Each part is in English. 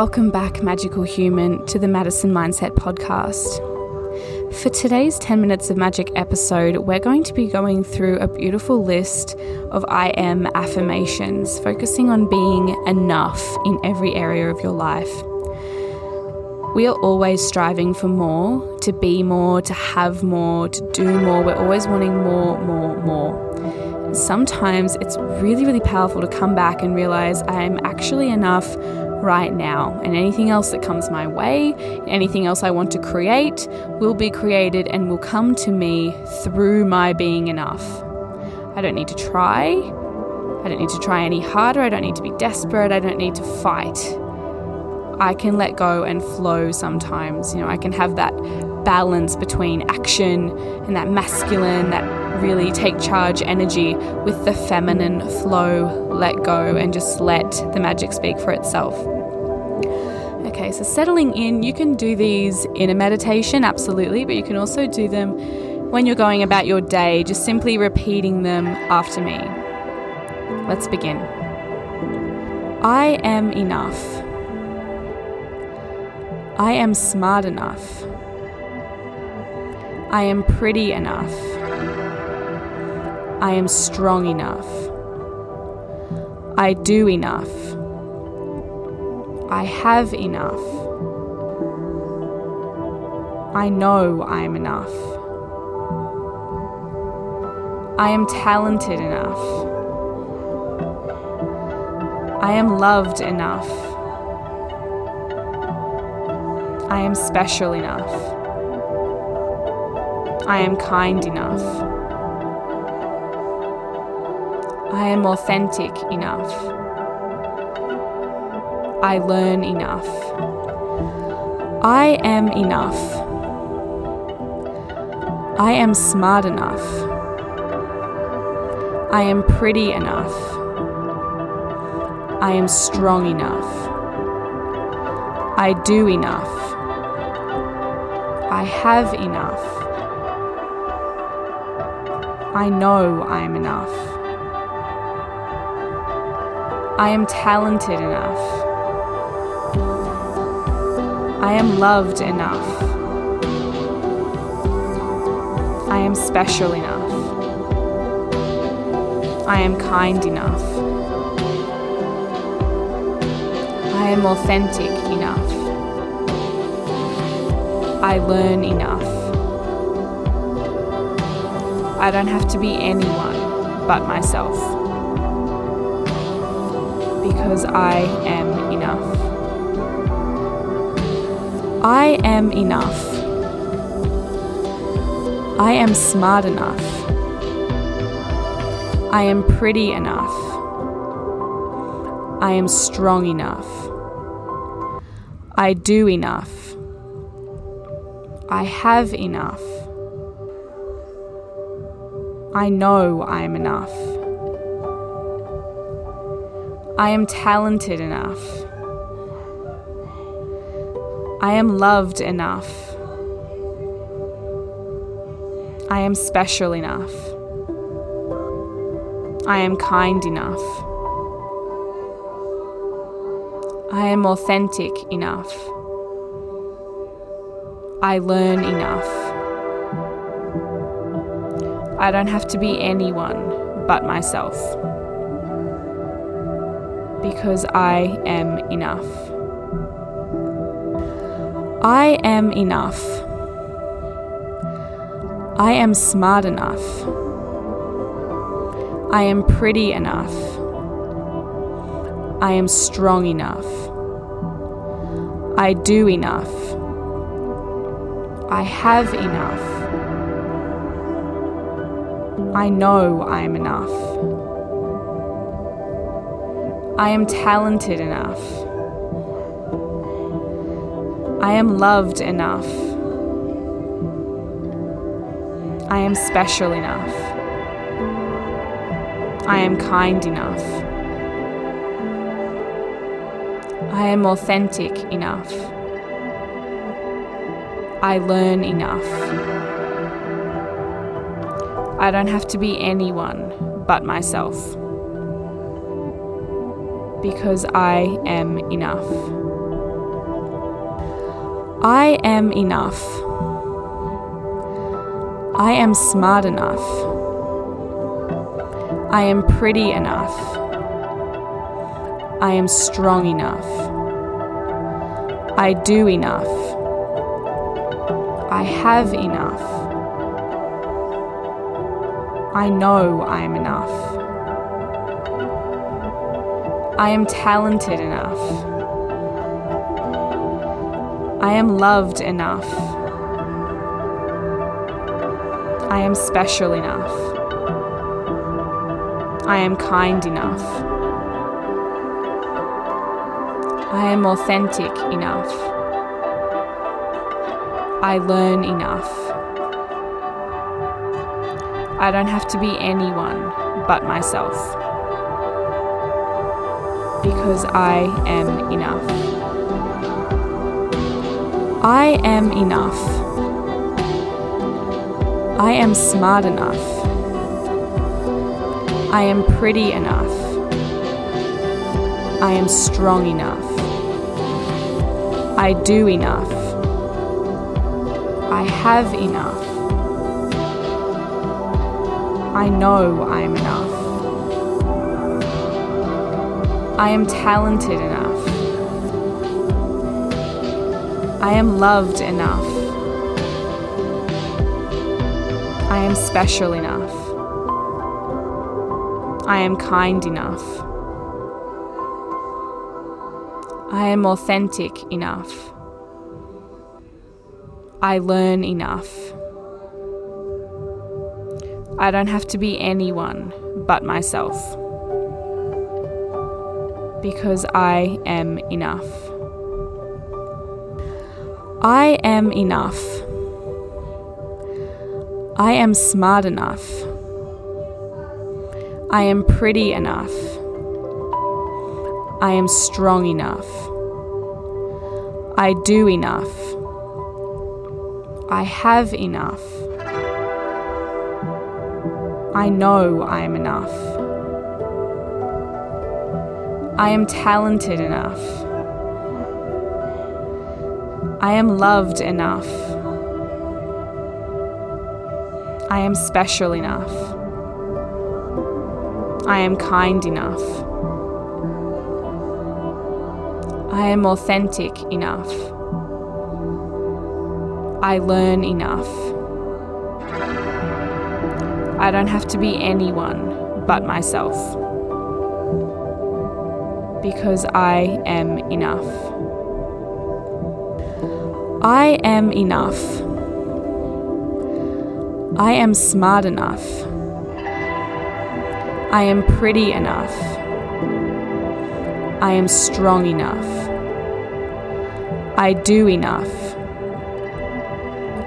Welcome back, magical human, to the Madison Mindset Podcast. For today's 10 Minutes of Magic episode, we're going to be going through a beautiful list of I am affirmations, focusing on being enough in every area of your life. We are always striving for more, to be more, to have more, to do more. We're always wanting more, more, more. Sometimes it's really, really powerful to come back and realize I'm actually enough right now. And anything else that comes my way, anything else I want to create, will be created and will come to me through my being enough. I don't need to try. I don't need to try any harder. I don't need to be desperate. I don't need to fight. I can let go and flow sometimes. You know, I can have that balance between action and that masculine, that really take charge energy with the feminine flow, let go, and just let the magic speak for itself. Okay, so settling in, you can do these in a meditation, absolutely, but you can also do them when you're going about your day, just simply repeating them after me. Let's begin. I am enough. I am smart enough. I am pretty enough. I am strong enough. I do enough. I have enough. I know I am enough. I am talented enough. I am loved enough. I am special enough. I am kind enough. I am authentic enough. I learn enough. I am enough. I am smart enough. I am pretty enough. I am strong enough. I do enough. I have enough. I know I am enough. I am talented enough. I am loved enough. I am special enough. I am kind enough. I am authentic enough. I learn enough. I don't have to be anyone but myself because I am enough. I am enough. I am smart enough. I am pretty enough. I am strong enough. I do enough. I have enough. I know I am enough. I am talented enough. I am loved enough. I am special enough. I am kind enough. I am authentic enough. I learn enough. I don't have to be anyone but myself because I am enough. I am enough. I am smart enough. I am pretty enough. I am strong enough. I do enough. I have enough. I know I am enough. I am talented enough. I am loved enough. I am special enough. I am kind enough. I am authentic enough. I learn enough. I don't have to be anyone but myself because I am enough. I am enough. I am smart enough. I am pretty enough. I am strong enough. I do enough. I have enough. I know I am enough. I am talented enough. I am loved enough. I am special enough. I am kind enough. I am authentic enough. I learn enough. I don't have to be anyone but myself. Because I am enough. I am enough. I am smart enough. I am pretty enough. I am strong enough. I do enough. I have enough. I know I am enough. I am talented enough. I am loved enough. I am special enough. I am kind enough. I am authentic enough. I learn enough. I don't have to be anyone but myself. Because I am enough. I am enough. I am smart enough. I am pretty enough. I am strong enough. I do enough. I have enough. I know I am enough. I am talented enough. I am loved enough. I am special enough. I am kind enough. I am authentic enough. I learn enough. I don't have to be anyone but myself. Because I am enough. I am enough. I am smart enough. I am pretty enough. I am strong enough. I do enough.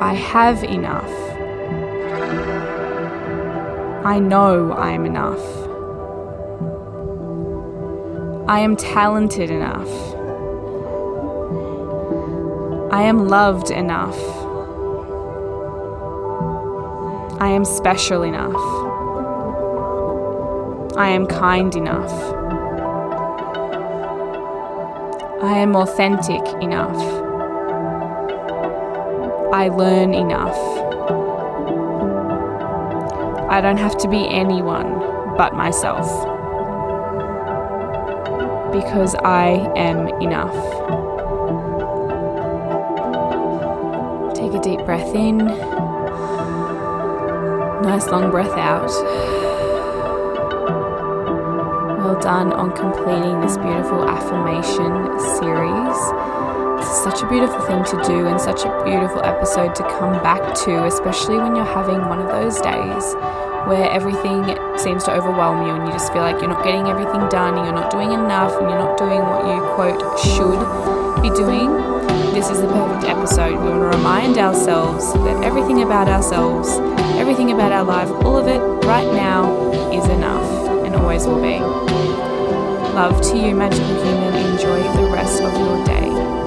I have enough. I know I am enough. I am talented enough. I am loved enough. I am special enough. I am kind enough. I am authentic enough. I learn enough. I don't have to be anyone but myself. Because I am enough. Take a deep breath in. Nice long breath out. Well done on completing this beautiful affirmation series. Is such a beautiful thing to do and such a beautiful episode to come back to, especially when you're having one of those days where everything seems to overwhelm you and you just feel like you're not getting everything done, you're not doing enough, and you're not doing what you quote should be doing. This is the perfect episode. We want to remind ourselves that everything about ourselves, everything about our life, all of it right now is enough and always will be. Love to you, magical human. Enjoy the rest of your day.